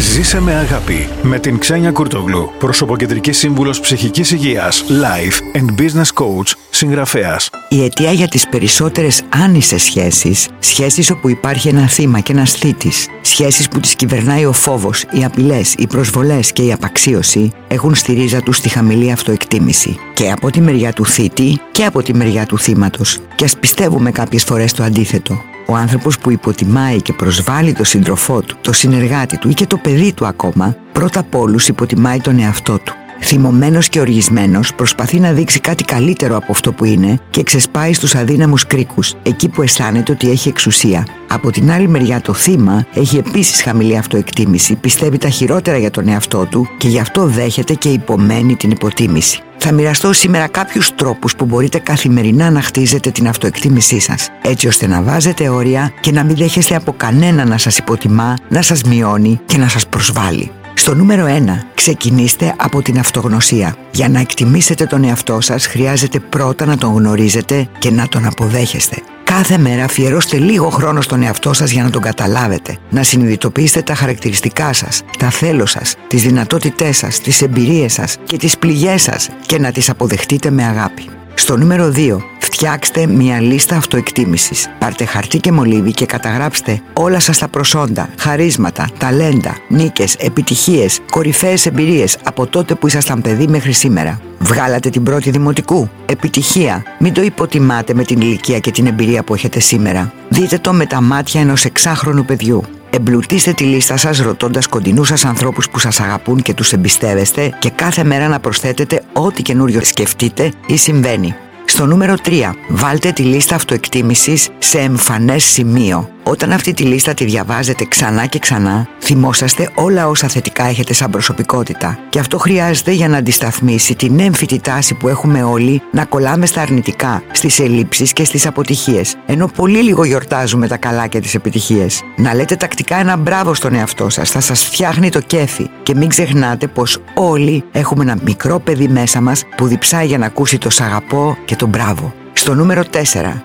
Ζήσε με αγάπη με την Ξένια Κουρτογλου, προσωποκεντρικής σύμβουλος ψυχικής υγείας, life and business coach, συγγραφέας. Η αιτία για τις περισσότερες άνισες σχέσεις, σχέσεις όπου υπάρχει ένα θύμα και ένας θήτης, σχέσεις που τις κυβερνάει ο φόβος, οι απειλές, οι προσβολές και η απαξίωση, έχουν στη ρίζα τους τη χαμηλή αυτοεκτίμηση. Και από τη μεριά του θήτη και από τη μεριά του θύματος. Και ας πιστεύουμε κάποιες φορές το αντίθετο. Ο άνθρωπος που υποτιμάει και προσβάλλει το σύντροφό του, το συνεργάτη του ή και το παιδί του ακόμα, πρώτα απ' όλους υποτιμάει τον εαυτό του. Θυμωμένος και οργισμένος προσπαθεί να δείξει κάτι καλύτερο από αυτό που είναι και ξεσπάει στους αδύναμους κρίκους, εκεί που αισθάνεται ότι έχει εξουσία. Από την άλλη μεριά το θύμα έχει επίσης χαμηλή αυτοεκτίμηση, πιστεύει τα χειρότερα για τον εαυτό του και γι' αυτό δέχεται και υπομένει την υποτίμηση. Θα μοιραστώ σήμερα κάποιους τρόπους που μπορείτε καθημερινά να χτίζετε την αυτοεκτίμησή σας, έτσι ώστε να βάζετε όρια και να μην δέχεστε από κανένα να σας υποτιμά, να σας μειώνει και να σας προσβάλλει. Στο νούμερο 1, ξεκινήστε από την αυτογνωσία. Για να εκτιμήσετε τον εαυτό σας χρειάζεται πρώτα να τον γνωρίζετε και να τον αποδέχεστε. Κάθε μέρα αφιερώστε λίγο χρόνο στον εαυτό σας για να τον καταλάβετε. Να συνειδητοποιήσετε τα χαρακτηριστικά σας, τα θέλω σας, τις δυνατότητές σας, τις εμπειρίες σας και τις πληγές σας και να τις αποδεχτείτε με αγάπη. Στο νούμερο 2, φτιάξτε μια λίστα αυτοεκτίμησης. Πάρτε χαρτί και μολύβι και καταγράψτε όλα σας τα προσόντα, χαρίσματα, ταλέντα, νίκες, επιτυχίες, κορυφαίες εμπειρίες από τότε που ήσασταν παιδί μέχρι σήμερα. Βγάλατε την πρώτη δημοτικού. Επιτυχία. Μην το υποτιμάτε με την ηλικία και την εμπειρία που έχετε σήμερα. Δείτε το με τα μάτια ενός εξάχρονου παιδιού. Εμπλουτίστε τη λίστα σας ρωτώντας κοντινούς σας ανθρώπους που σας αγαπούν και τους εμπιστεύεστε και κάθε μέρα να προσθέτετε ό,τι καινούριο σκεφτείτε ή συμβαίνει. Στο νούμερο 3, βάλτε τη λίστα αυτοεκτίμησης σε εμφανές σημείο. Όταν αυτή τη λίστα τη διαβάζετε ξανά και ξανά, θυμόσαστε όλα όσα θετικά έχετε σαν προσωπικότητα. Και αυτό χρειάζεται για να αντισταθμίσει την έμφυτη τάση που έχουμε όλοι να κολλάμε στα αρνητικά, στις ελλείψεις και στις αποτυχίες, ενώ πολύ λίγο γιορτάζουμε τα καλά και τις επιτυχίες. Να λέτε τακτικά ένα μπράβο στον εαυτό σας, θα σας φτιάχνει το κέφι και μην ξεχνάτε πως όλοι έχουμε ένα μικρό παιδί μέσα μας που διψάει για να ακούσει το σ' αγαπώ και το μπράβο. Στο νούμερο 4,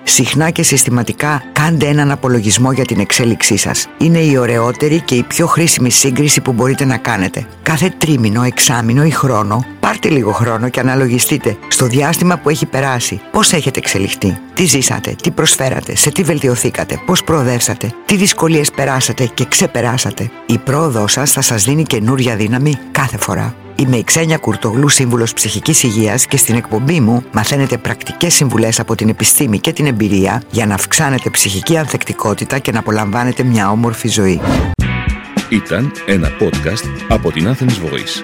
συχνά και συστηματικά κάντε έναν απολογισμό για την εξέλιξή σας. Είναι η ωραιότερη και η πιο χρήσιμη σύγκριση που μπορείτε να κάνετε. Κάθε τρίμηνο, εξάμηνο ή χρόνο, πάρτε λίγο χρόνο και αναλογιστείτε στο διάστημα που έχει περάσει πώς έχετε εξελιχθεί, τι ζήσατε, τι προσφέρατε, σε τι βελτιωθήκατε, πώς προοδεύσατε, τι δυσκολίες περάσατε και ξεπεράσατε; Η πρόοδό σας θα σας δίνει καινούρια δύναμη κάθε φορά. Είμαι η Ξένια Κουρτογλού, σύμβουλος ψυχικής υγείας και στην εκπομπή μου μαθαίνετε πρακτικές συμβουλές από την επιστήμη και την εμπειρία για να αυξάνετε ψυχική ανθεκτικότητα και να απολαμβάνετε μια όμορφη ζωή. Ήταν ένα podcast από την Athens Voice.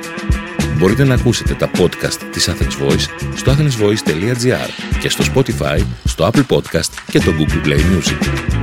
Μπορείτε να ακούσετε τα podcast της Athens Voice στο athensvoice.gr και στο Spotify, στο Apple Podcast και το Google Play Music.